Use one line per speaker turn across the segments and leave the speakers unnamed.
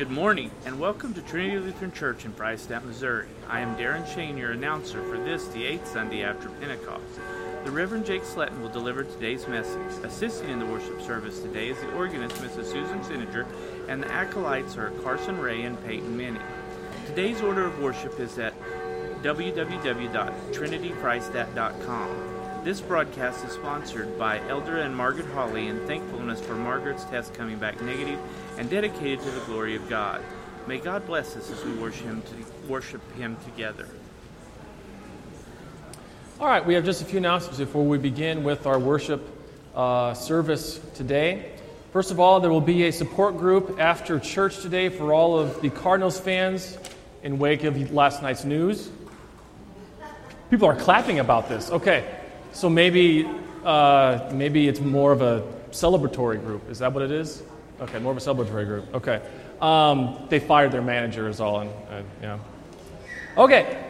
Good morning, and welcome to Trinity Lutheran Church in Freistatt, Missouri. I am Darren Shane, your announcer for this, the eighth Sunday after Pentecost. The Reverend Jake Sletton will deliver today's message. Assisting in the worship service today is the organist, Mrs. Susan Sininger, and the acolytes are Carson Ray and Peyton Minnie. Today's order of worship is at www.trinityfreistatt.com. This broadcast is sponsored by Elder and Margaret Holly in thankfulness for Margaret's test coming back negative and dedicated to the glory of God. May God bless us as we worship Him, to, worship him together.
All right, we have just a few announcements before we begin with our worship uh, service today. First of all, there will be a support group after church today for all of the Cardinals fans in wake of last night's news. People are clapping about this. Okay. So maybe, uh, maybe it's more of a celebratory group. Is that what it is? Okay, more of a celebratory group. Okay. Um, they fired their manager, is all. And, uh, yeah. Okay.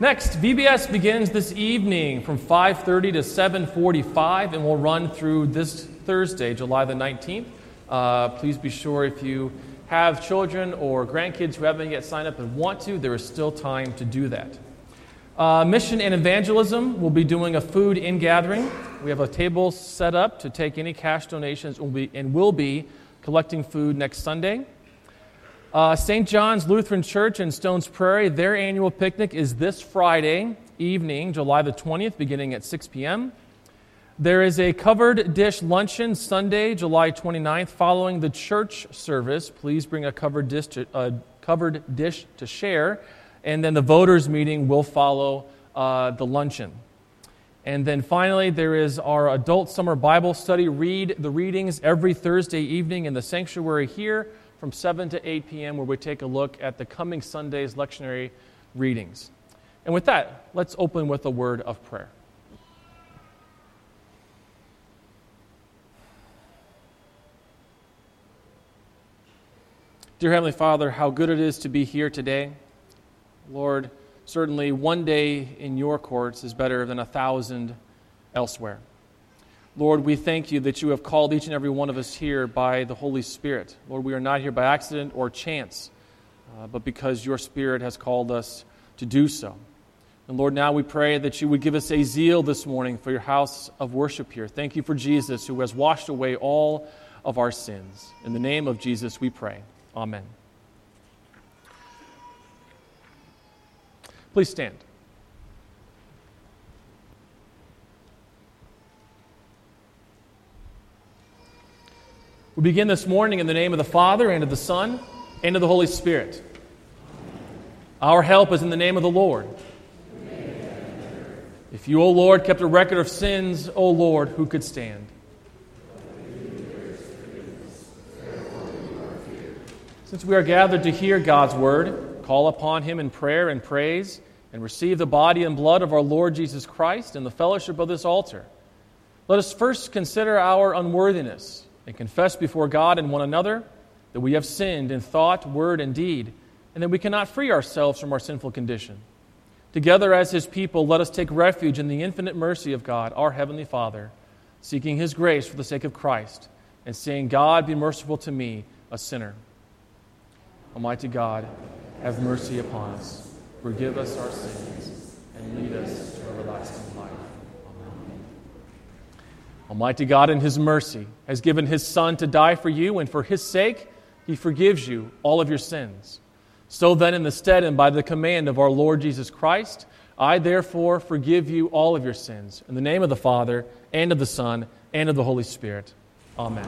Next, VBS begins this evening from 5:30 to 7:45, and will run through this Thursday, July the 19th. Uh, please be sure if you have children or grandkids who haven't yet signed up and want to, there is still time to do that. Uh, mission and evangelism will be doing a food in gathering. We have a table set up to take any cash donations and will be, and will be collecting food next Sunday. Uh, St. John's Lutheran Church in Stones Prairie, their annual picnic is this Friday evening, July the 20th, beginning at 6 p.m. There is a covered dish luncheon Sunday, July 29th, following the church service. Please bring a covered dish to, uh, covered dish to share and then the voters' meeting will follow uh, the luncheon. And then finally, there is our adult summer Bible study. Read the readings every Thursday evening in the sanctuary here from 7 to 8 p.m., where we take a look at the coming Sunday's lectionary readings. And with that, let's open with a word of prayer. Dear Heavenly Father, how good it is to be here today. Lord, certainly one day in your courts is better than a thousand elsewhere. Lord, we thank you that you have called each and every one of us here by the Holy Spirit. Lord, we are not here by accident or chance, uh, but because your Spirit has called us to do so. And Lord, now we pray that you would give us a zeal this morning for your house of worship here. Thank you for Jesus who has washed away all of our sins. In the name of Jesus we pray. Amen. Please stand. We begin this morning in the name of the Father, and of the Son, and of the Holy Spirit. Our help is in the name of the Lord. If you, O Lord, kept a record of sins, O Lord, who could stand? Since we are gathered to hear God's word, call upon him in prayer and praise, and receive the body and blood of our Lord Jesus Christ in the fellowship of this altar. Let us first consider our unworthiness and confess before God and one another that we have sinned in thought, word, and deed, and that we cannot free ourselves from our sinful condition. Together as his people, let us take refuge in the infinite mercy of God, our Heavenly Father, seeking his grace for the sake of Christ, and saying, God, be merciful to me, a sinner. Almighty God, have mercy upon us, forgive us our sins, and lead us to everlasting life. Amen. Almighty God, in His mercy, has given His Son to die for you, and for His sake, He forgives you all of your sins. So then, in the stead and by the command of our Lord Jesus Christ, I therefore forgive you all of your sins. In the name of the Father, and of the Son, and of the Holy Spirit. Amen.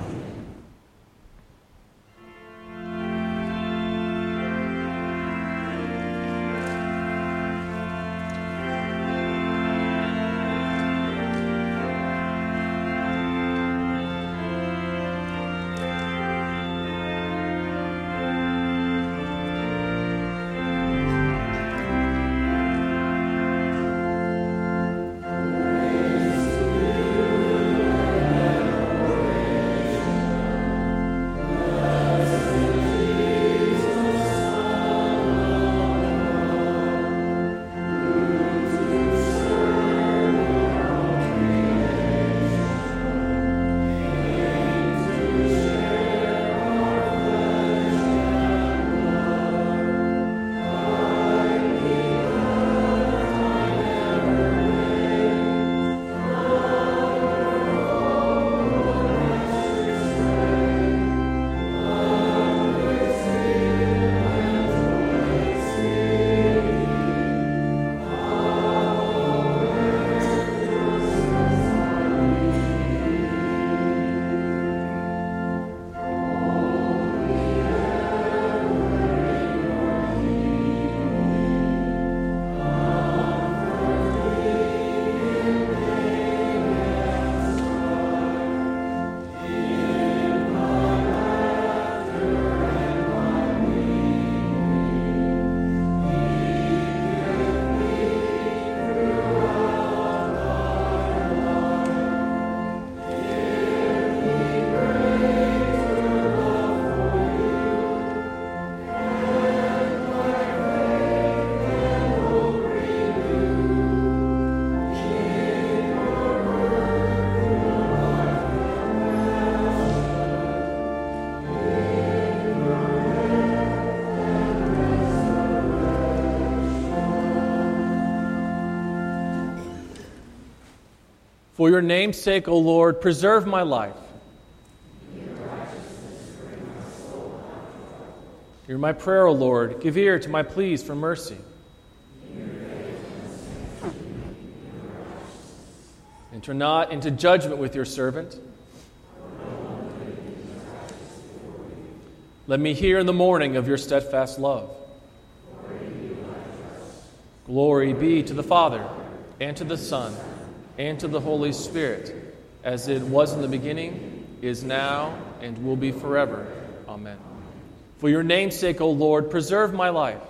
For your name's sake, O Lord, preserve my life. Hear my prayer, O Lord. Give ear to my pleas for mercy. Enter not into judgment with your servant. Let me hear in the morning of your steadfast love. Glory be to the Father, and to the Son, and to the Holy Spirit, as it was in the beginning, is now, and will be forever. Amen. For your name's sake, O Lord, preserve my life.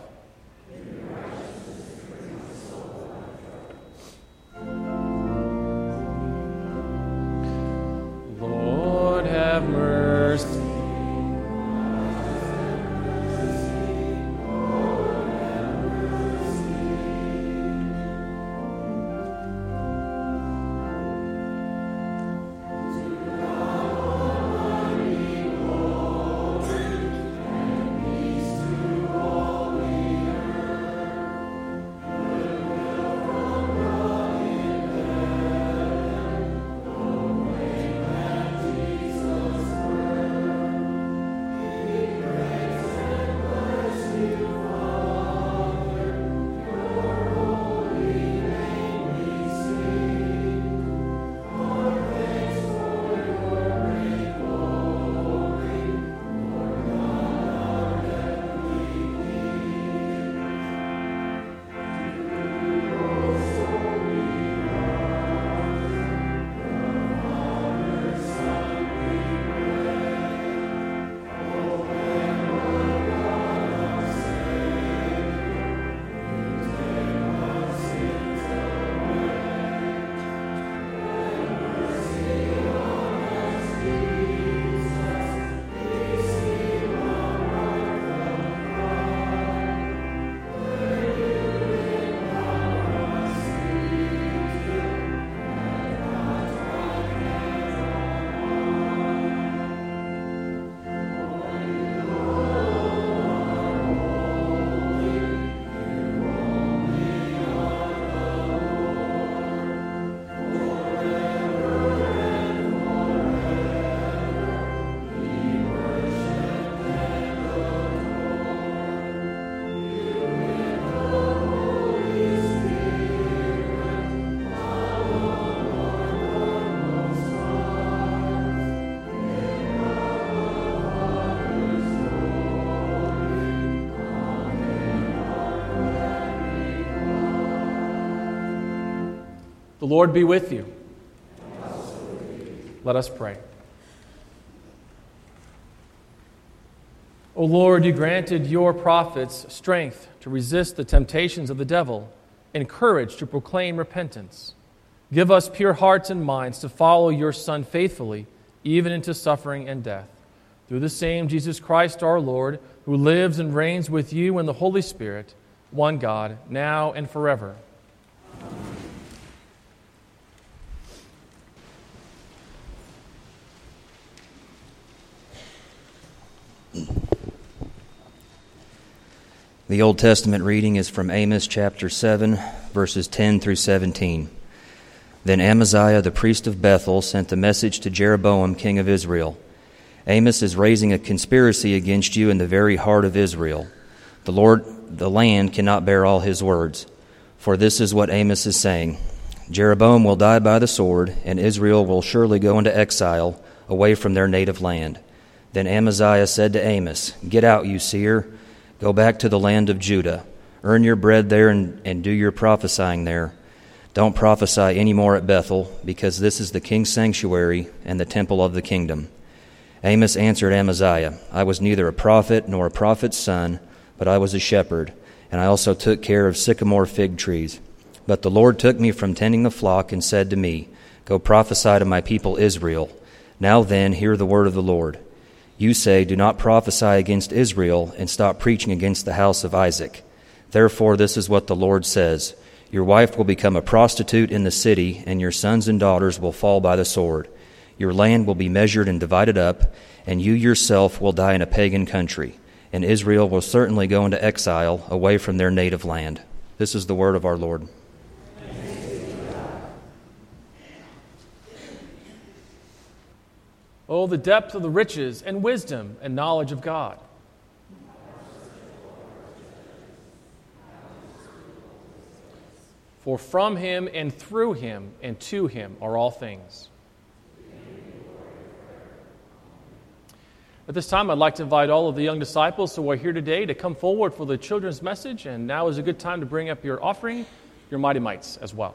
Lord be with you. Let us pray. O Lord, you granted your prophets strength to resist the temptations of the devil and courage to proclaim repentance. Give us pure hearts and minds to follow your Son faithfully, even into suffering and death. Through the same Jesus Christ our Lord, who lives and reigns with you in the Holy Spirit, one God, now and forever.
The Old Testament reading is from Amos chapter 7, verses 10 through 17. Then Amaziah the priest of Bethel sent a message to Jeroboam king of Israel Amos is raising a conspiracy against you in the very heart of Israel. The Lord, the land cannot bear all his words. For this is what Amos is saying Jeroboam will die by the sword, and Israel will surely go into exile away from their native land. Then Amaziah said to Amos, Get out, you seer. Go back to the land of Judah. Earn your bread there and, and do your prophesying there. Don't prophesy any more at Bethel, because this is the king's sanctuary and the temple of the kingdom. Amos answered Amaziah, I was neither a prophet nor a prophet's son, but I was a shepherd, and I also took care of sycamore fig trees. But the Lord took me from tending the flock and said to me, Go prophesy to my people Israel. Now then, hear the word of the Lord. You say, Do not prophesy against Israel and stop preaching against the house of Isaac. Therefore, this is what the Lord says Your wife will become a prostitute in the city, and your sons and daughters will fall by the sword. Your land will be measured and divided up, and you yourself will die in a pagan country. And Israel will certainly go into exile away from their native land. This is the word of our Lord.
Oh, the depth of the riches and wisdom and knowledge of God. For from him and through him and to him are all things. At this time, I'd like to invite all of the young disciples who are here today to come forward for the children's message, and now is a good time to bring up your offering, your mighty mites as well.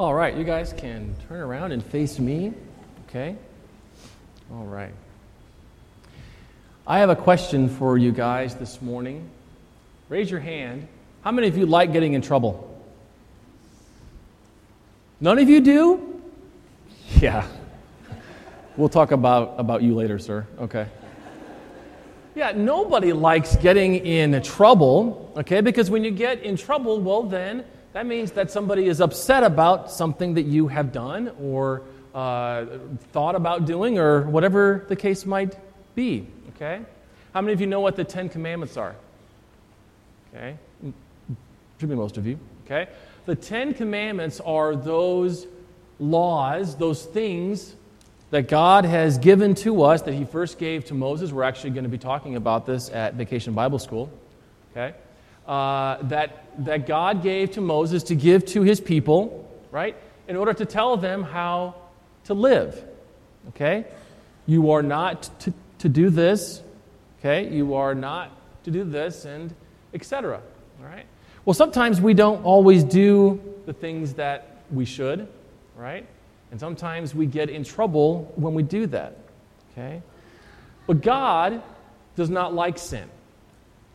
All right, you guys can turn around and face me. Okay? All right. I have a question for you guys this morning. Raise your hand. How many of you like getting in trouble? None of you do? Yeah. We'll talk about, about you later, sir. Okay. Yeah, nobody likes getting in trouble, okay? Because when you get in trouble, well, then that means that somebody is upset about something that you have done or uh, thought about doing or whatever the case might be. Okay? How many of you know what the Ten Commandments are? Okay? Should be most of you. Okay? The Ten Commandments are those laws, those things that God has given to us that He first gave to Moses. We're actually going to be talking about this at Vacation Bible School. Okay? Uh, that, that God gave to Moses to give to his people, right? In order to tell them how to live. Okay? You are not to, to do this, okay? You are not to do this, and etc. All right? Well, sometimes we don't always do the things that we should, right? And sometimes we get in trouble when we do that. Okay? But God does not like sin.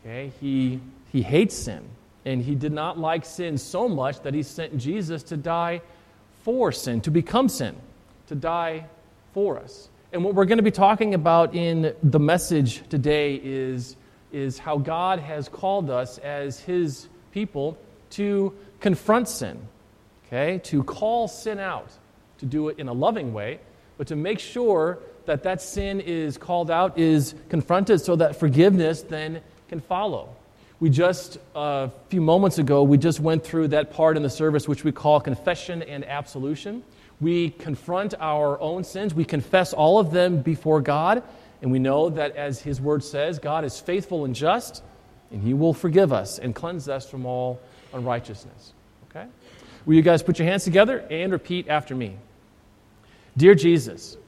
Okay? He he hates sin. And he did not like sin so much that he sent Jesus to die for sin, to become sin, to die for us. And what we're going to be talking about in the message today is, is how God has called us as his people to confront sin, okay? To call sin out, to do it in a loving way, but to make sure that that sin is called out, is confronted, so that forgiveness then can follow. We just, a uh, few moments ago, we just went through that part in the service which we call confession and absolution. We confront our own sins, we confess all of them before God, and we know that as His Word says, God is faithful and just, and He will forgive us and cleanse us from all unrighteousness. Okay? Will you guys put your hands together and repeat after me? Dear Jesus,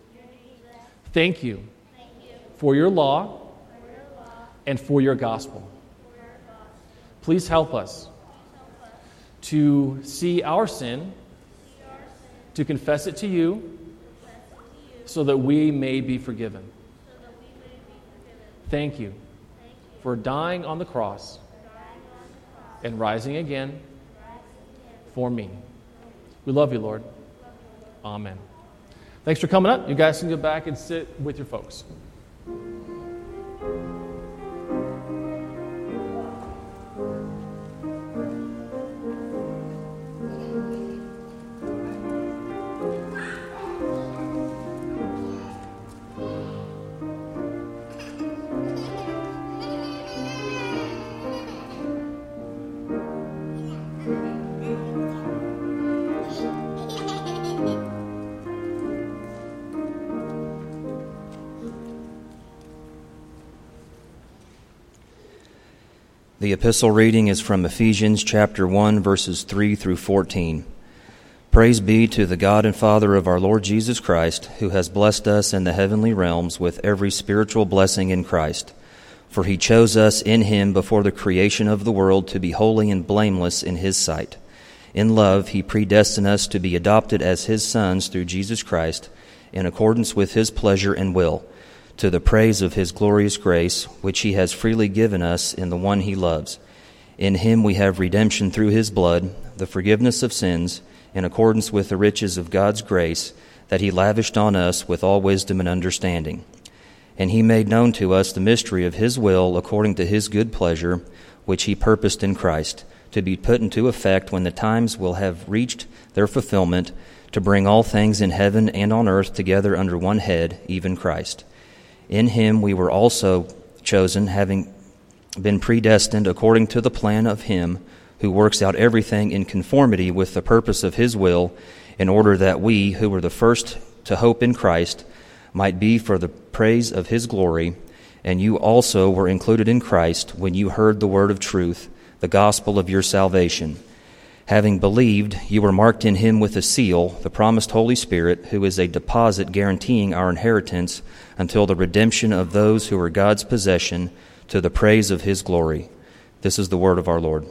thank you for your law and for your gospel. Please help us to see our sin, to confess it to you, so that we may be forgiven. Thank you for dying on the cross and rising again for me. We love you, Lord. Amen. Thanks for coming up. You guys can go back and sit with your folks.
The epistle reading is from Ephesians chapter 1 verses 3 through 14. Praise be to the God and Father of our Lord Jesus Christ, who has blessed us in the heavenly realms with every spiritual blessing in Christ. For he chose us in him before the creation of the world to be holy and blameless in his sight. In love, he predestined us to be adopted as his sons through Jesus Christ, in accordance with his pleasure and will, to the praise of his glorious grace, which he has freely given us in the one he loves. In him we have redemption through his blood, the forgiveness of sins, in accordance with the riches of God's grace that he lavished on us with all wisdom and understanding. And he made known to us the mystery of his will according to his good pleasure, which he purposed in Christ, to be put into effect when the times will have reached their fulfillment, to bring all things in heaven and on earth together under one head, even Christ. In him we were also chosen, having been predestined according to the plan of him who works out everything in conformity with the purpose of his will, in order that we, who were the first to hope in Christ, might be for the praise of his glory, and you also were included in Christ when you heard the word of truth, the gospel of your salvation. Having believed, you were marked in him with a seal, the promised Holy Spirit, who is a deposit guaranteeing our inheritance until the redemption of those who are God's possession to the praise of his glory. This is the word of our Lord.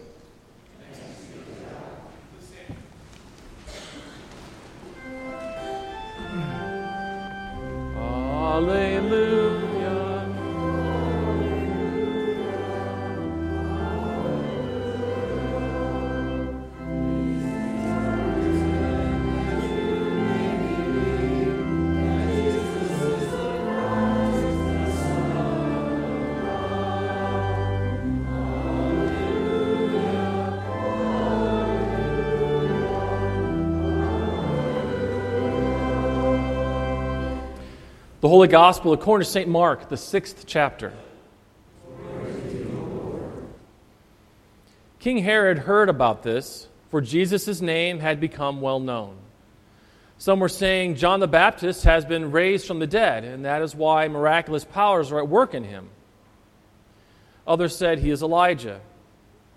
The Holy Gospel according to St. Mark, the sixth chapter. King Herod heard about this, for Jesus' name had become well known. Some were saying John the Baptist has been raised from the dead, and that is why miraculous powers are at work in him. Others said he is Elijah,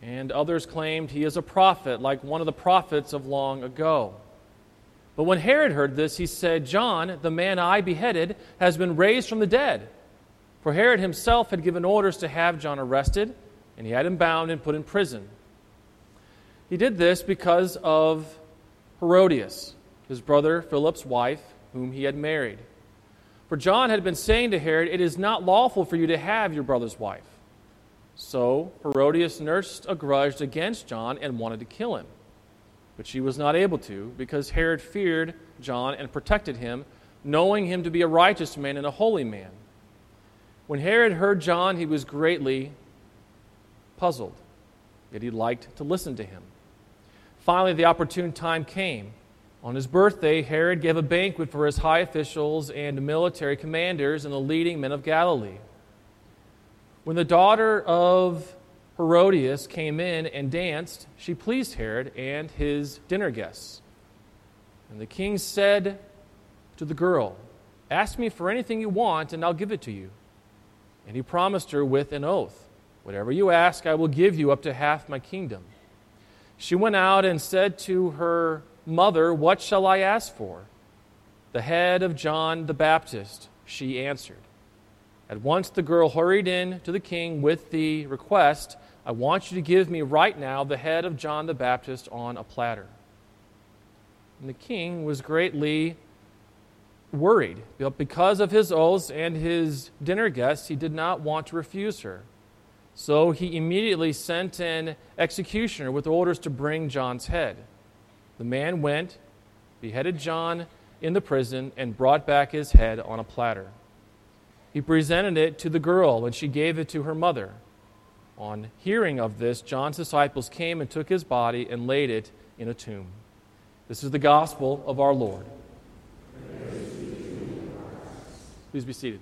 and others claimed he is a prophet, like one of the prophets of long ago. But when Herod heard this, he said, John, the man I beheaded, has been raised from the dead. For Herod himself had given orders to have John arrested, and he had him bound and put in prison. He did this because of Herodias, his brother Philip's wife, whom he had married. For John had been saying to Herod, It is not lawful for you to have your brother's wife. So Herodias nursed a grudge against John and wanted to kill him. But she was not able to, because Herod feared John and protected him, knowing him to be a righteous man and a holy man. When Herod heard John, he was greatly puzzled, yet he liked to listen to him. Finally, the opportune time came. On his birthday, Herod gave a banquet for his high officials and military commanders and the leading men of Galilee. When the daughter of Herodias came in and danced, she pleased Herod and his dinner guests. And the king said to the girl, Ask me for anything you want, and I'll give it to you. And he promised her with an oath, Whatever you ask, I will give you up to half my kingdom. She went out and said to her mother, What shall I ask for? The head of John the Baptist, she answered. At once the girl hurried in to the king with the request I want you to give me right now the head of John the Baptist on a platter. And the king was greatly worried. Because of his oaths and his dinner guests, he did not want to refuse her. So he immediately sent an executioner with orders to bring John's head. The man went, beheaded John in the prison, and brought back his head on a platter. He presented it to the girl, and she gave it to her mother. On hearing of this, John's disciples came and took his body and laid it in a tomb. This is the gospel of our Lord. Please be seated.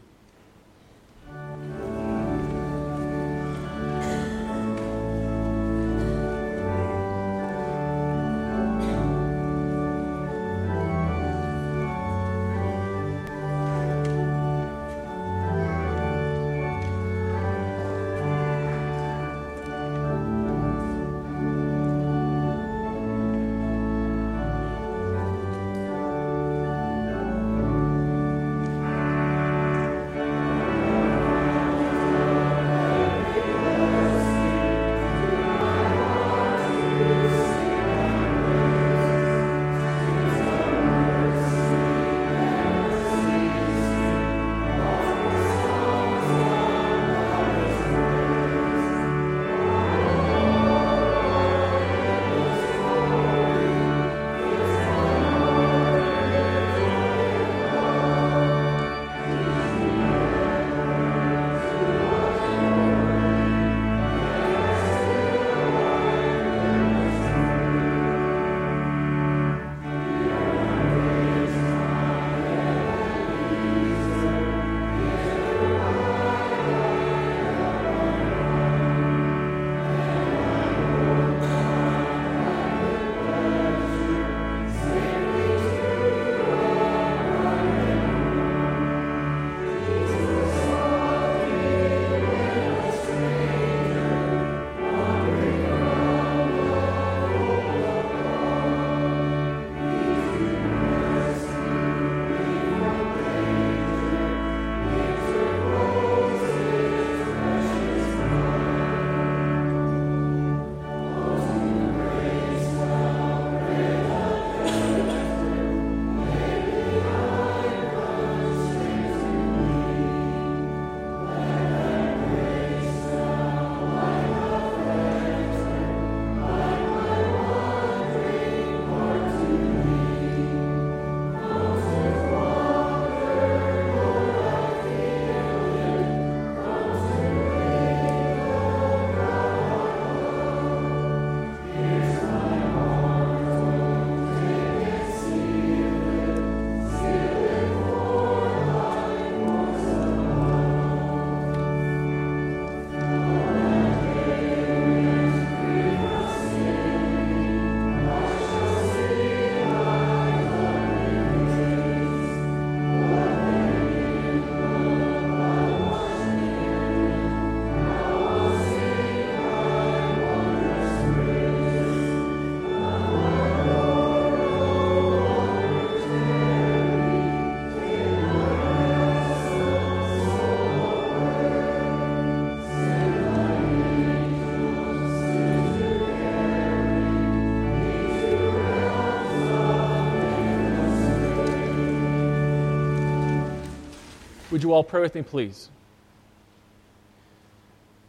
Would you all pray with me, please?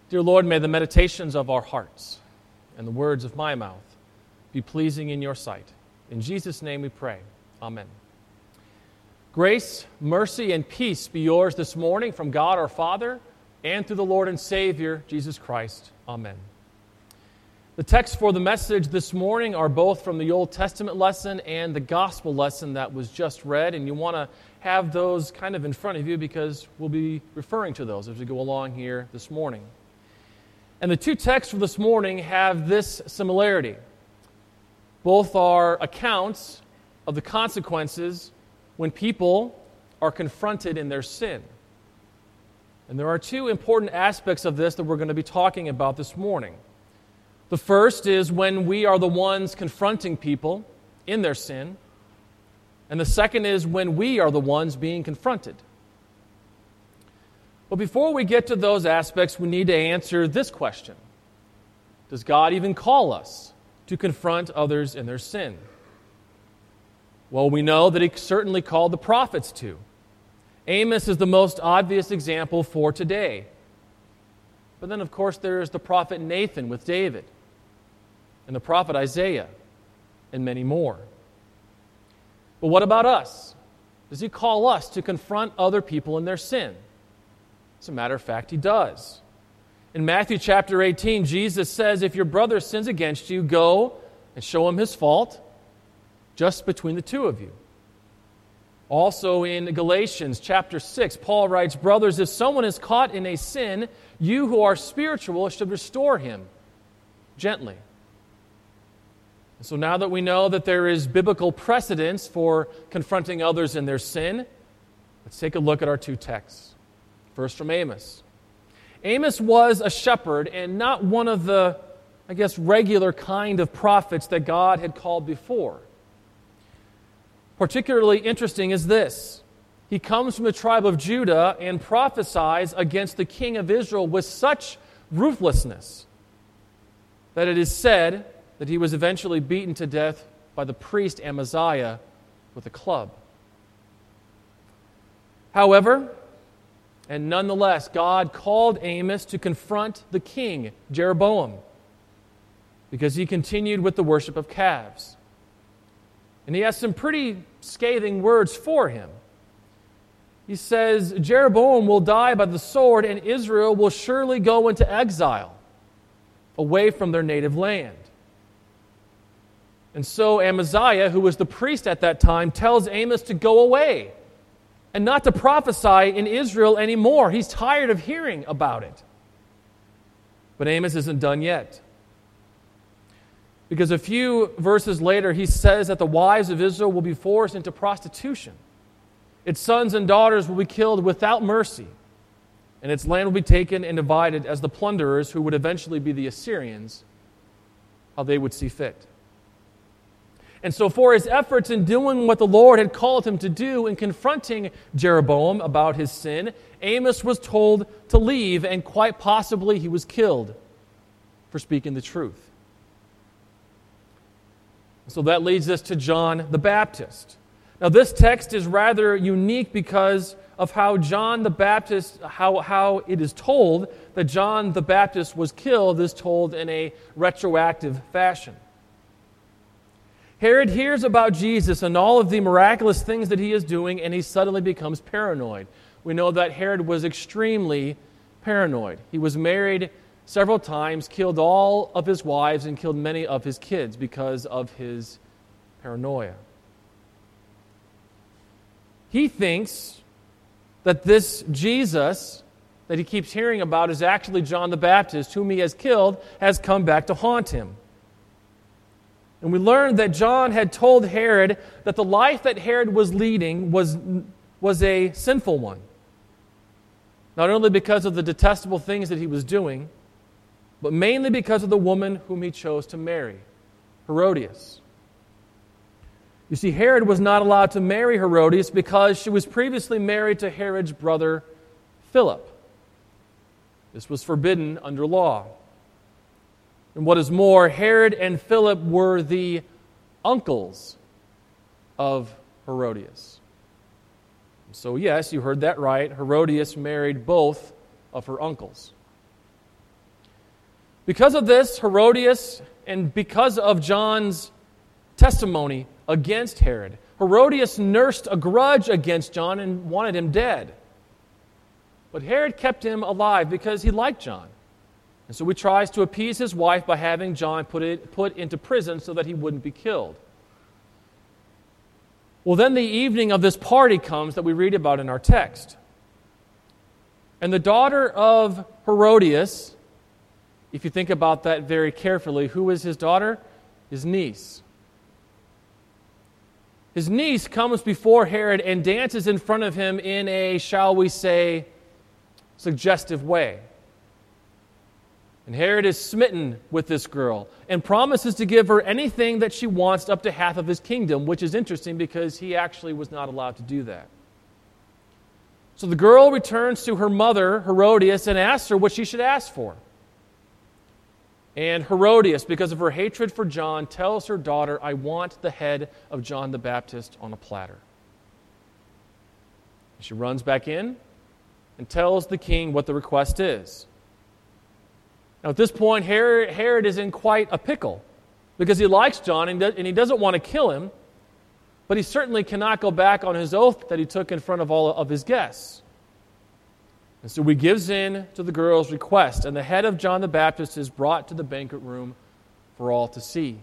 Dear Lord, may the meditations of our hearts and the words of my mouth be pleasing in your sight. In Jesus' name we pray. Amen. Grace, mercy, and peace be yours this morning from God our Father and through the Lord and Savior, Jesus Christ. Amen. The texts for the message this morning are both from the Old Testament lesson and the gospel lesson that was just read, and you want to have those kind of in front of you because we'll be referring to those as we go along here this morning. And the two texts for this morning have this similarity. Both are accounts of the consequences when people are confronted in their sin. And there are two important aspects of this that we're going to be talking about this morning. The first is when we are the ones confronting people in their sin. And the second is when we are the ones being confronted. But before we get to those aspects, we need to answer this question Does God even call us to confront others in their sin? Well, we know that He certainly called the prophets to. Amos is the most obvious example for today. But then, of course, there's the prophet Nathan with David, and the prophet Isaiah, and many more. But what about us? Does he call us to confront other people in their sin? As a matter of fact, he does. In Matthew chapter 18, Jesus says, If your brother sins against you, go and show him his fault just between the two of you. Also in Galatians chapter 6, Paul writes, Brothers, if someone is caught in a sin, you who are spiritual should restore him gently. And so now that we know that there is biblical precedence for confronting others in their sin, let's take a look at our two texts. First from Amos. Amos was a shepherd and not one of the, I guess, regular kind of prophets that God had called before. Particularly interesting is this he comes from the tribe of Judah and prophesies against the king of Israel with such ruthlessness that it is said that he was eventually beaten to death by the priest Amaziah with a club. However, and nonetheless, God called Amos to confront the king, Jeroboam, because he continued with the worship of calves. And he has some pretty scathing words for him. He says, Jeroboam will die by the sword, and Israel will surely go into exile away from their native land. And so Amaziah, who was the priest at that time, tells Amos to go away and not to prophesy in Israel anymore. He's tired of hearing about it. But Amos isn't done yet. Because a few verses later, he says that the wives of Israel will be forced into prostitution. Its sons and daughters will be killed without mercy, and its land will be taken and divided as the plunderers, who would eventually be the Assyrians, how they would see fit. And so, for his efforts in doing what the Lord had called him to do in confronting Jeroboam about his sin, Amos was told to leave, and quite possibly he was killed for speaking the truth. So that leads us to John the Baptist. Now, this text is rather unique because of how John the Baptist, how, how it is told that John the Baptist was killed, is told in a retroactive fashion. Herod hears about Jesus and all of the miraculous things that he is doing, and he suddenly becomes paranoid. We know that Herod was extremely paranoid. He was married several times, killed all of his wives, and killed many of his kids because of his paranoia. He thinks that this Jesus that he keeps hearing about is actually John the Baptist, whom he has killed, has come back to haunt him. And we learned that John had told Herod that the life that Herod was leading was, was a sinful one. Not only because of the detestable things that he was doing, but mainly because of the woman whom he chose to marry, Herodias. You see, Herod was not allowed to marry Herodias because she was previously married to Herod's brother, Philip. This was forbidden under law. And what is more, Herod and Philip were the uncles of Herodias. So, yes, you heard that right. Herodias married both of her uncles. Because of this, Herodias, and because of John's testimony against Herod, Herodias nursed a grudge against John and wanted him dead. But Herod kept him alive because he liked John. And so he tries to appease his wife by having John put, it, put into prison so that he wouldn't be killed. Well, then the evening of this party comes that we read about in our text. And the daughter of Herodias, if you think about that very carefully, who is his daughter? His niece. His niece comes before Herod and dances in front of him in a, shall we say, suggestive way. And Herod is smitten with this girl and promises to give her anything that she wants up to half of his kingdom, which is interesting because he actually was not allowed to do that. So the girl returns to her mother, Herodias, and asks her what she should ask for. And Herodias, because of her hatred for John, tells her daughter, I want the head of John the Baptist on a platter. She runs back in and tells the king what the request is. Now, at this point, Herod, Herod is in quite a pickle because he likes John and, and he doesn't want to kill him, but he certainly cannot go back on his oath that he took in front of all of his guests. And so he gives in to the girl's request, and the head of John the Baptist is brought to the banquet room for all to see.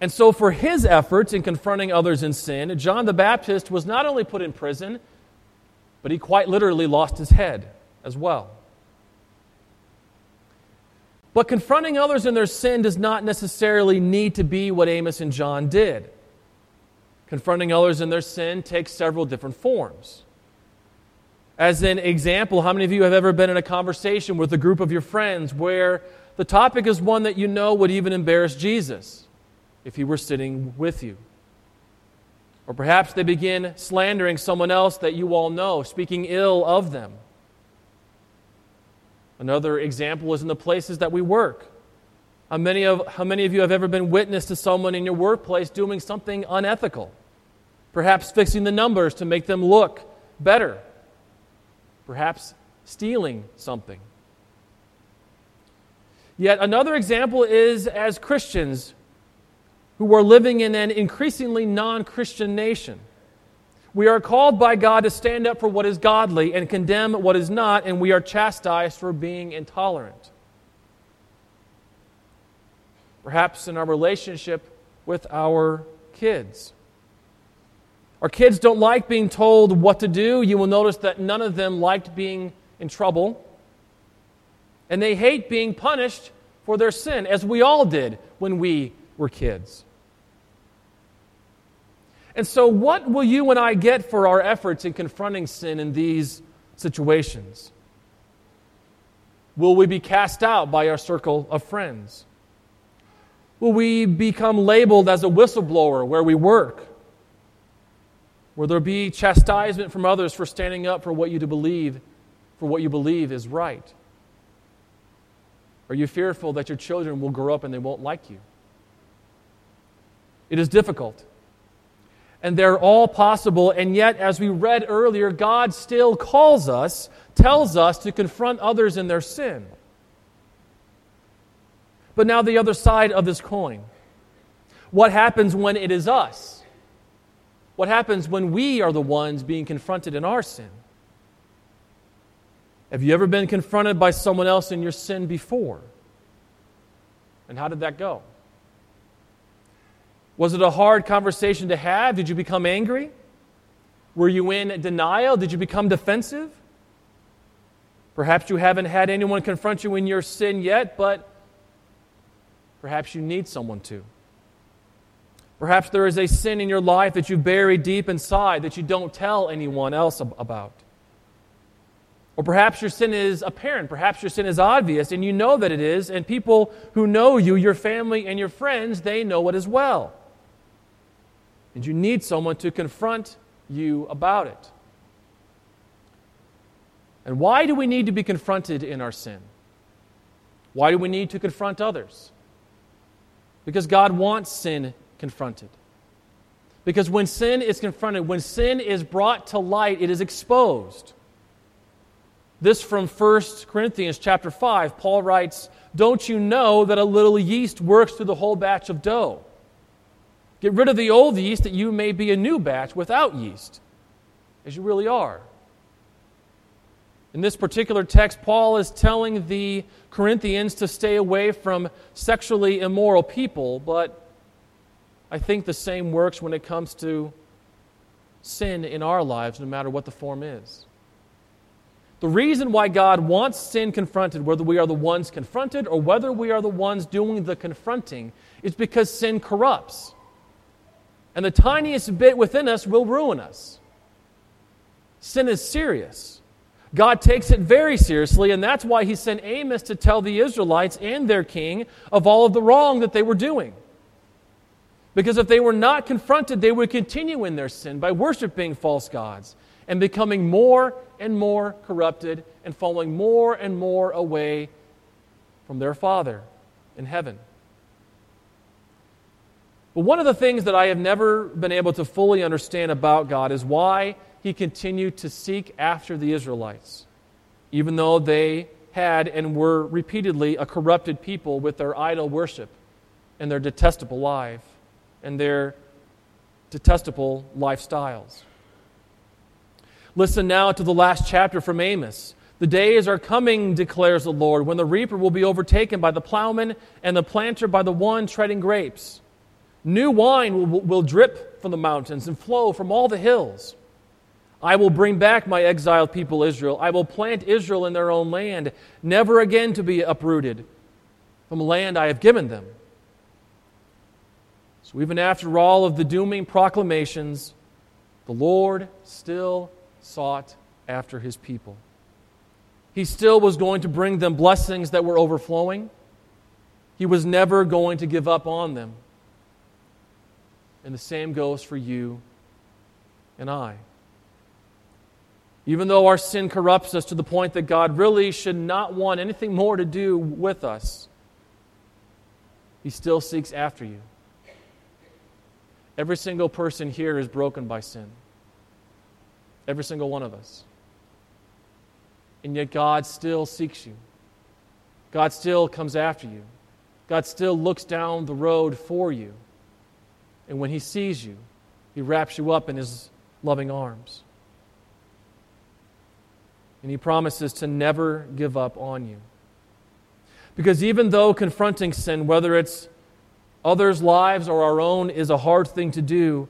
And so, for his efforts in confronting others in sin, John the Baptist was not only put in prison, but he quite literally lost his head as well. But confronting others in their sin does not necessarily need to be what Amos and John did. Confronting others in their sin takes several different forms. As an example, how many of you have ever been in a conversation with a group of your friends where the topic is one that you know would even embarrass Jesus if he were sitting with you? Or perhaps they begin slandering someone else that you all know, speaking ill of them. Another example is in the places that we work. How many, of, how many of you have ever been witness to someone in your workplace doing something unethical? Perhaps fixing the numbers to make them look better. Perhaps stealing something. Yet another example is as Christians who are living in an increasingly non Christian nation. We are called by God to stand up for what is godly and condemn what is not, and we are chastised for being intolerant. Perhaps in our relationship with our kids. Our kids don't like being told what to do. You will notice that none of them liked being in trouble. And they hate being punished for their sin, as we all did when we were kids. And so, what will you and I get for our efforts in confronting sin in these situations? Will we be cast out by our circle of friends? Will we become labeled as a whistleblower where we work? Will there be chastisement from others for standing up for what you believe, for what you believe is right? Are you fearful that your children will grow up and they won't like you? It is difficult and they're all possible. And yet, as we read earlier, God still calls us, tells us to confront others in their sin. But now, the other side of this coin. What happens when it is us? What happens when we are the ones being confronted in our sin? Have you ever been confronted by someone else in your sin before? And how did that go? Was it a hard conversation to have? Did you become angry? Were you in denial? Did you become defensive? Perhaps you haven't had anyone confront you in your sin yet, but perhaps you need someone to. Perhaps there is a sin in your life that you bury deep inside that you don't tell anyone else about. Or perhaps your sin is apparent, perhaps your sin is obvious, and you know that it is, and people who know you, your family and your friends, they know it as well. And you need someone to confront you about it. And why do we need to be confronted in our sin? Why do we need to confront others? Because God wants sin confronted. Because when sin is confronted, when sin is brought to light, it is exposed. This from 1 Corinthians chapter 5, Paul writes, Don't you know that a little yeast works through the whole batch of dough? Get rid of the old yeast that you may be a new batch without yeast, as you really are. In this particular text, Paul is telling the Corinthians to stay away from sexually immoral people, but I think the same works when it comes to sin in our lives, no matter what the form is. The reason why God wants sin confronted, whether we are the ones confronted or whether we are the ones doing the confronting, is because sin corrupts. And the tiniest bit within us will ruin us. Sin is serious. God takes it very seriously, and that's why he sent Amos to tell the Israelites and their king of all of the wrong that they were doing. Because if they were not confronted, they would continue in their sin by worshiping false gods and becoming more and more corrupted and falling more and more away from their Father in heaven. But one of the things that I have never been able to fully understand about God is why he continued to seek after the Israelites, even though they had and were repeatedly a corrupted people with their idol worship and their detestable life and their detestable lifestyles. Listen now to the last chapter from Amos. The days are coming, declares the Lord, when the reaper will be overtaken by the plowman and the planter by the one treading grapes. New wine will, will drip from the mountains and flow from all the hills. I will bring back my exiled people Israel. I will plant Israel in their own land, never again to be uprooted from land I have given them. So, even after all of the dooming proclamations, the Lord still sought after his people. He still was going to bring them blessings that were overflowing. He was never going to give up on them. And the same goes for you and I. Even though our sin corrupts us to the point that God really should not want anything more to do with us, He still seeks after you. Every single person here is broken by sin. Every single one of us. And yet God still seeks you. God still comes after you. God still looks down the road for you. And when He sees you, He wraps you up in His loving arms. And he promises to never give up on you. Because even though confronting sin, whether it's others' lives or our own, is a hard thing to do,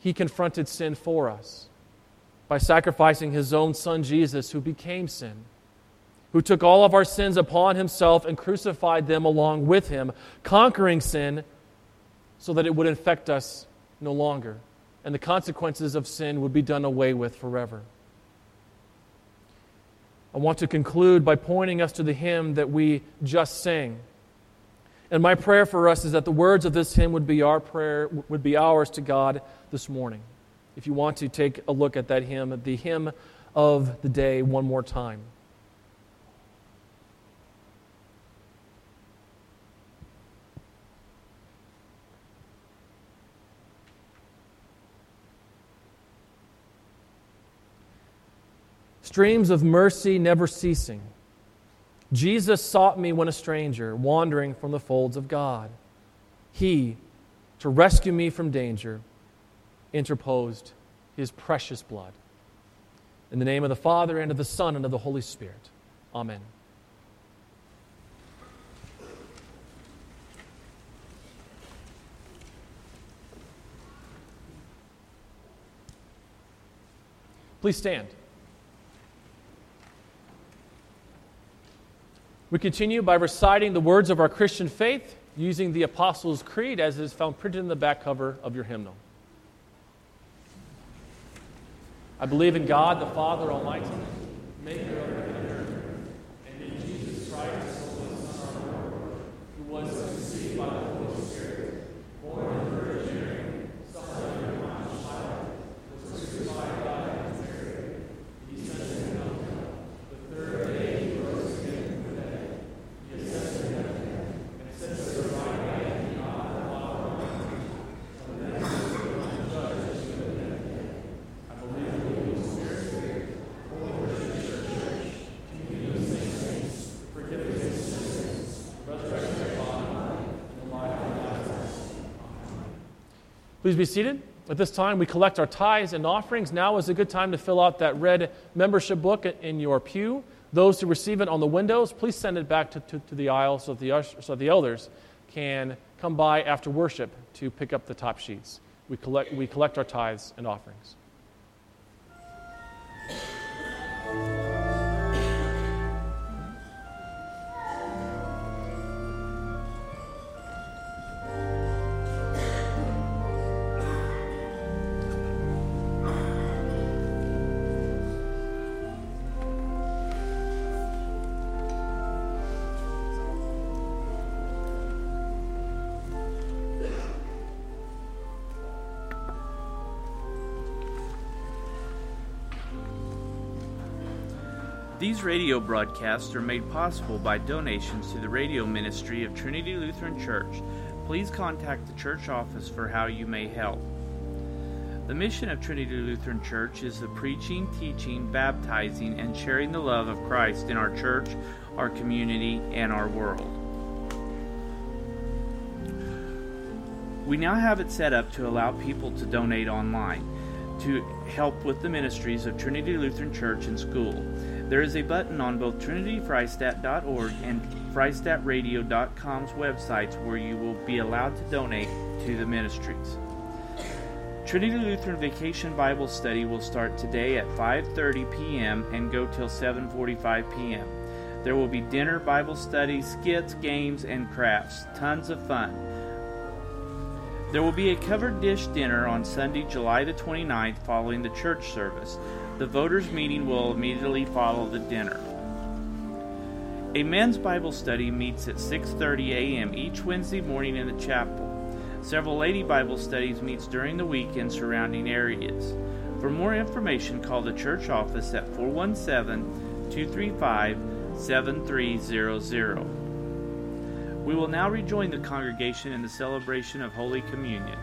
he confronted sin for us by sacrificing his own son Jesus, who became sin, who took all of our sins upon himself and crucified them along with him, conquering sin so that it would infect us no longer, and the consequences of sin would be done away with forever. I want to conclude by pointing us to the hymn that we just sang. And my prayer for us is that the words of this hymn would be our prayer, would be ours to God this morning. If you want to take a look at that hymn, the hymn of the day, one more time. Streams of mercy never ceasing. Jesus sought me when a stranger, wandering from the folds of God. He, to rescue me from danger, interposed his precious blood. In the name of the Father, and of the Son, and of the Holy Spirit. Amen. Please stand. We continue by reciting the words of our Christian faith using the Apostles' Creed as is found printed in the back cover of your hymnal. I believe in God, the Father Almighty, maker of heaven and earth, and in Jesus Christ, Son, our Lord, who was conceived by the Holy Spirit, born of the Virgin Mary, suffered under Pontius Pilate, was crucified, died, and buried. He descended into hell. The third day he rose again from the dead. He ascended to heaven, and sits at the right hand of God, the Father Almighty. From thence he will Please be seated. At this time, we collect our tithes and offerings. Now is a good time to fill out that red membership book in your pew. Those who receive it on the windows, please send it back to, to, to the aisle so that the, so the elders can come by after worship to pick up the top sheets. We collect, we collect our tithes and offerings.
These radio broadcasts are made possible by donations to the radio ministry of Trinity Lutheran Church. Please contact the church office for how you may help. The mission of Trinity Lutheran Church is the preaching, teaching, baptizing, and sharing the love of Christ in our church, our community, and our world. We now have it set up to allow people to donate online to help with the ministries of Trinity Lutheran Church and School. There is a button on both trinityfreistatt.org and freistattradio.com's websites where you will be allowed to donate to the ministries. Trinity Lutheran Vacation Bible Study will start today at 5:30 p.m. and go till 7:45 p.m. There will be dinner, Bible study, skits, games, and crafts. Tons of fun. There will be a covered dish dinner on Sunday, July the 29th following the church service. The voters' meeting will immediately follow the dinner. A men's Bible study meets at 6:30 a.m. each Wednesday morning in the chapel. Several lady Bible studies meets during the week in surrounding areas. For more information, call the church office at 417-235-7300. We will now rejoin the congregation in the celebration of Holy Communion.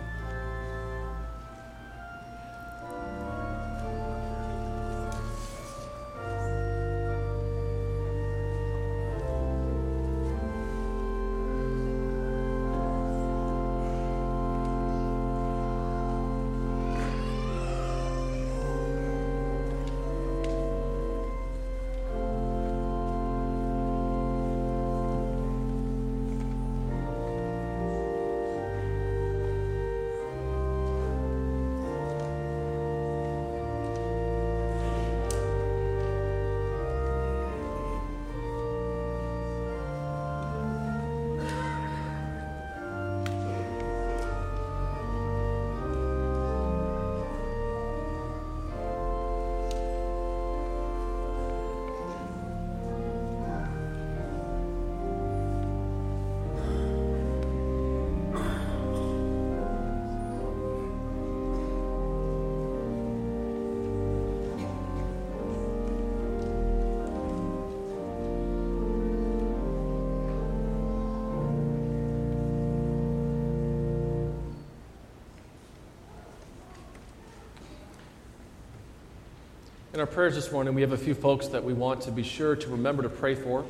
In our prayers this morning, we have a few folks that we want to be sure to remember to pray for.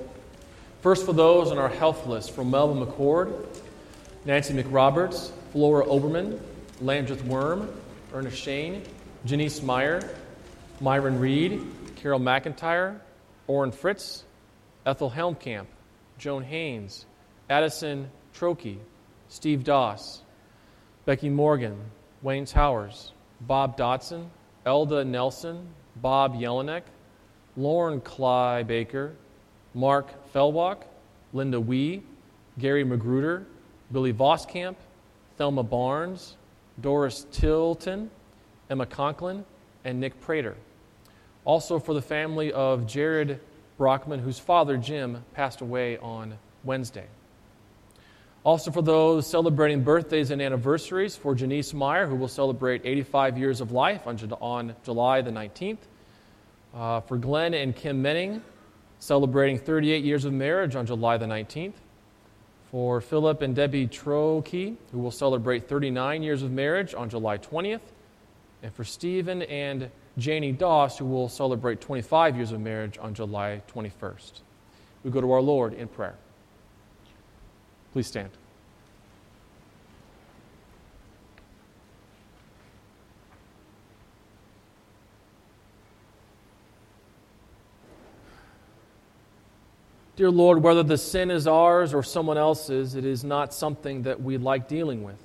First, for those on our health list from Melvin McCord, Nancy McRoberts, Flora Oberman, Landreth Worm, Ernest Shane, Janice Meyer, Myron Reed, Carol McIntyre, Orrin Fritz, Ethel Helmkamp, Joan Haynes, Addison Trokey, Steve Doss, Becky Morgan, Wayne Towers, Bob Dotson, Elda Nelson, Bob Jelinek, Lauren Baker, Mark Fellwalk, Linda Wee, Gary Magruder, Billy Voskamp, Thelma Barnes, Doris Tilton, Emma Conklin, and Nick Prater. Also for the family of Jared Brockman, whose father, Jim, passed away on Wednesday. Also for those celebrating birthdays and anniversaries, for Janice Meyer, who will celebrate 85 years of life on, on July the 19th. Uh, for Glenn and Kim Menning, celebrating 38 years of marriage on July the 19th. For Philip and Debbie Trokey, who will celebrate 39 years of marriage on July 20th. And for Stephen and Janie Doss, who will celebrate 25 years of marriage on July 21st. We go to our Lord in prayer. Please stand.
Dear Lord, whether the sin is ours or someone else's, it is not something that we like dealing with.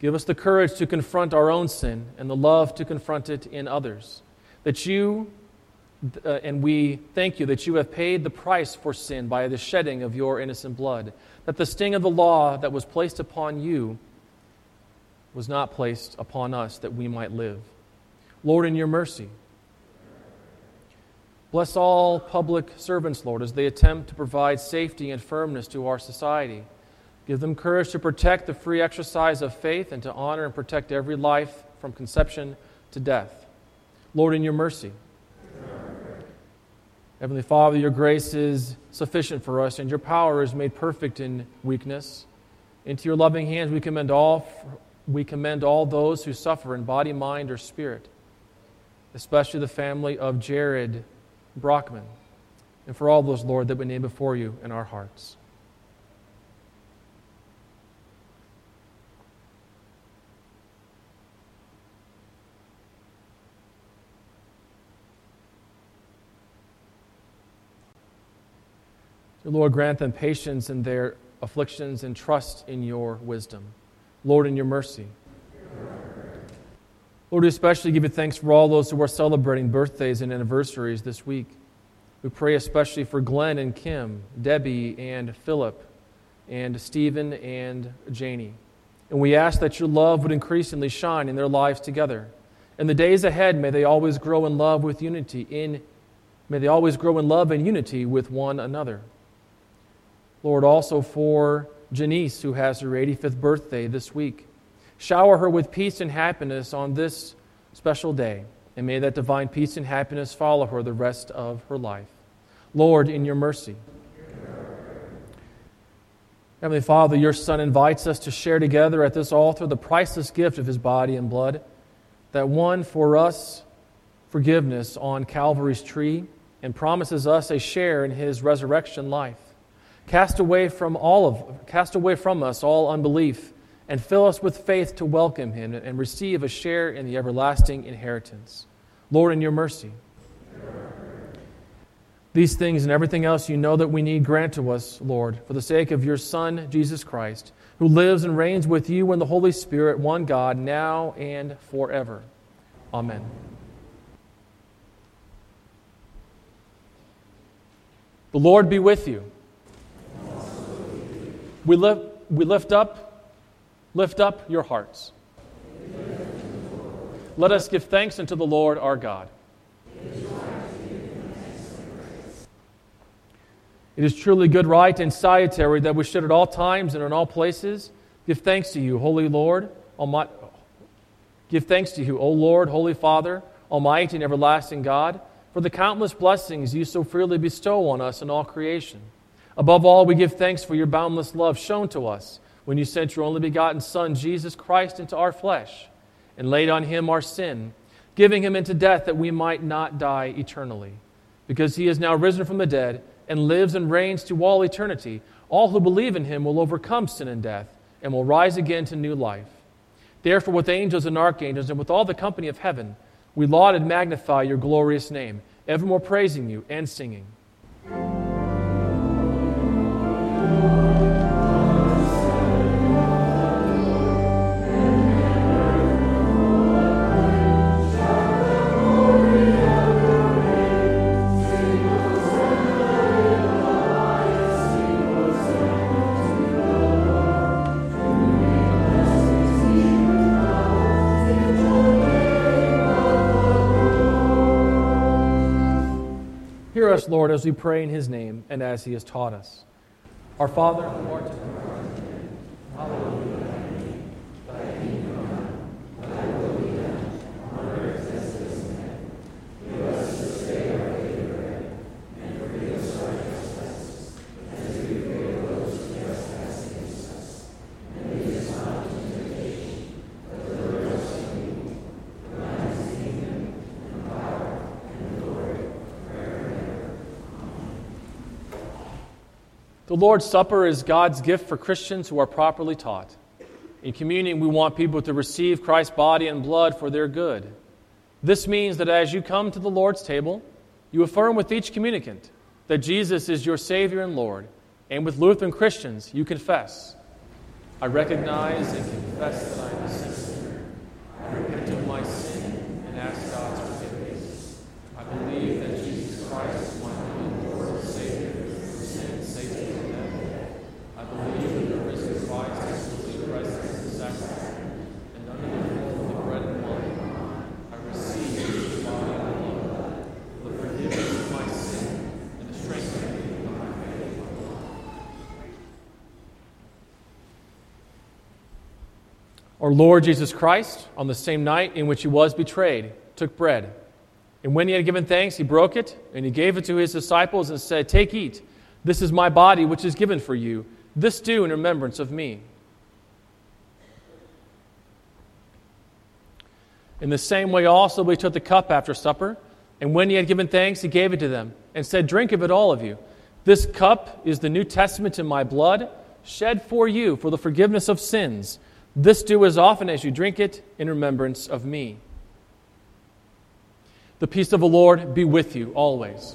Give us the courage to confront our own sin and the love to confront it in others. That you, uh, and we thank you that you have paid the price for sin by the shedding of your innocent blood. That the sting of the law that was placed upon you was not placed upon us that we might live. Lord, in your mercy, Bless all public servants, Lord, as they attempt to provide safety and firmness to our society. Give them courage to protect the free exercise of faith and to honor and protect every life from conception to death. Lord, in your mercy. Heavenly Father, your grace is sufficient for us, and your power is made perfect in weakness. Into your loving hands we commend all, we commend all those who suffer in body, mind, or spirit, especially the family of Jared Brockman, and for all those, Lord, that we name before you in our hearts. Lord, grant them patience in their afflictions and trust in your wisdom. Lord, in your mercy. Lord, we especially give you thanks for all those who are celebrating birthdays and anniversaries this week. We pray especially for Glenn and Kim, Debbie and Philip, and Stephen and Janie. And we ask that your love would increasingly shine in their lives together. In the days ahead, may they always grow in love with unity in may they always grow in love and unity with one another. Lord, also for Janice, who has her 85th birthday this week. Shower her with peace and happiness on this special day, and may that divine peace and happiness follow her the rest of her life. Lord, in your mercy. Heavenly Father, your Son invites us to share together at this altar the priceless gift of his body and blood that won for us forgiveness on Calvary's tree and promises us a share in his resurrection life. Cast away from all of cast away from us all unbelief and fill us with faith to welcome him and receive a share in the everlasting inheritance. Lord, in your mercy. These things and everything else you know that we need, grant to us, Lord, for the sake of your Son, Jesus Christ, who lives and reigns with you in the Holy Spirit, one God, now and forever. Amen. The Lord be with you. We lift, we lift up Lift up your hearts. Let us give thanks unto the Lord our God. It is truly good, right, and salutary that we should at all times and in all places give thanks to you, Holy Lord, Almighty. Give thanks to you, O Lord, Holy Father, Almighty and everlasting God, for the countless blessings you so freely bestow on us in all creation. Above all, we give thanks for your boundless love shown to us when you sent your only begotten Son, Jesus Christ, into our flesh and laid on him our sin, giving him into death that we might not die eternally. Because he is now risen from the dead and lives and reigns to all eternity, all who believe in him will overcome sin and death and will rise again to new life. Therefore, with angels and archangels and with all the company of heaven, we laud and magnify your glorious name, evermore praising you and singing. Us, Lord, as we pray in his name and as he has taught us. Our Father, who art in heaven, The Lord's Supper is God's gift for Christians who are properly taught. In communion, we want people to receive Christ's body and blood for their good. This means that as you come to the Lord's table, you affirm with each communicant that Jesus is your Savior and Lord, and with Lutheran Christians, you confess, I recognize and confess that I am a sinner. I repent of my sin and ask God's forgiveness. I believe that Jesus Christ is my only Lord and Savior who sin saved me from death. I believe that the risen Christ is fully present in the sacrament, and under the form of the bread and wine, I receive his body and blood, the forgiveness of my sin, and the strengthening of my faith. Our Lord Jesus Christ, on the same night in which he was betrayed, took bread. And when he had given thanks, he broke it, and he gave it to his disciples and said, Take, eat. This is my body, which is given for you. This do in remembrance of me. In the same way, also, we took the cup after supper, and when he had given thanks, he gave it to them, and said, Drink of it, all of you. This cup is the New Testament in my blood, shed for you for the forgiveness of sins. This do as often as you drink it in remembrance of me. The peace of the Lord be with you always.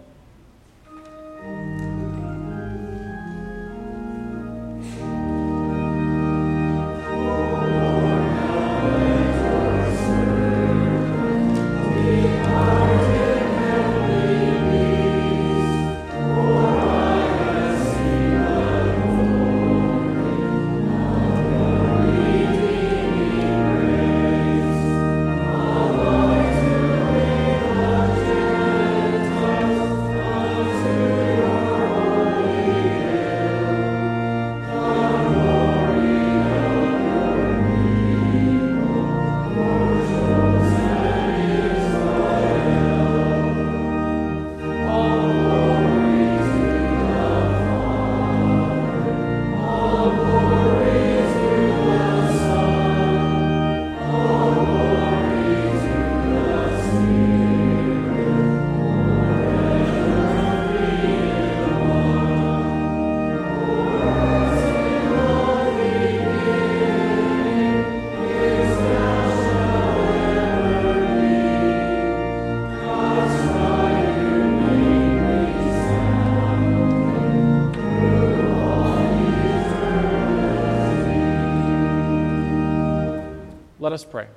Let us pray.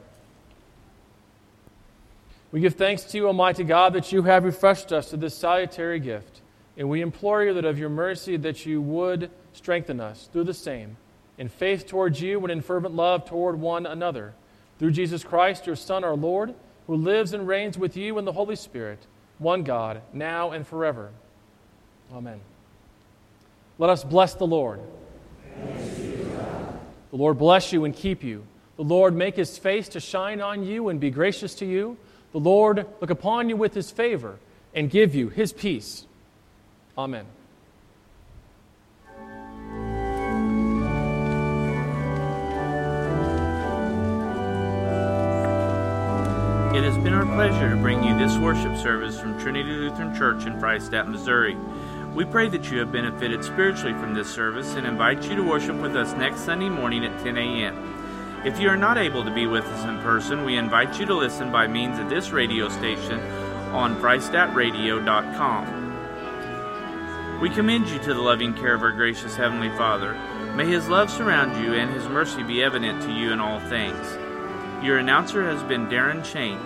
We give thanks to you, Almighty God, that you have refreshed us to this salutary gift. And we implore you that of your mercy that you would strengthen us through the same, in faith towards you and in fervent love toward one another. Through Jesus Christ, your Son, our Lord, who lives and reigns with you in the Holy Spirit, one God, now and forever. Amen. Let us bless the Lord. The Lord bless you and keep you. The Lord make his face to shine on you and be gracious to you. The Lord look upon you with his favor and give you his peace. Amen.
It has been our pleasure to bring you this worship service from Trinity Lutheran Church in Freistatt, Missouri. We pray that you have benefited spiritually from this service and invite you to worship with us next Sunday morning at 10 a.m. If you are not able to be with us in person, we invite you to listen by means of this radio station on FreistattRadio.com. We commend you to the loving care of our gracious Heavenly Father. May His love surround you and His mercy be evident to you in all things. Your announcer has been Darren Shane.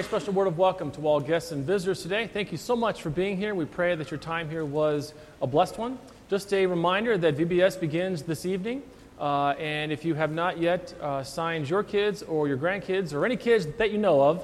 Very special word of welcome to all guests and visitors today. Thank you so much for being here. We pray that your time here was a blessed one. Just a reminder that VBS begins this evening. Uh, and if you have not yet uh, signed your kids or your grandkids or any kids that you know of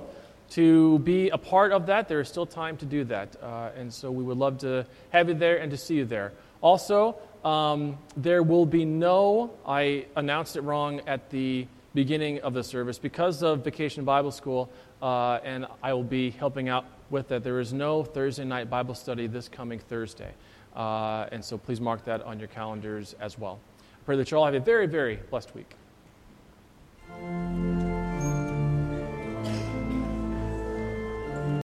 to be a part of that, there is still time to do that. Uh, and so we would love to have you there and to see you there. Also, um, there will be no, I announced it wrong at the beginning of the service because of Vacation Bible School, uh, and I will be helping out with that. There is no Thursday night Bible study this coming Thursday. Uh, and so please mark that on your calendars as well. I pray that you all have a very, very blessed week.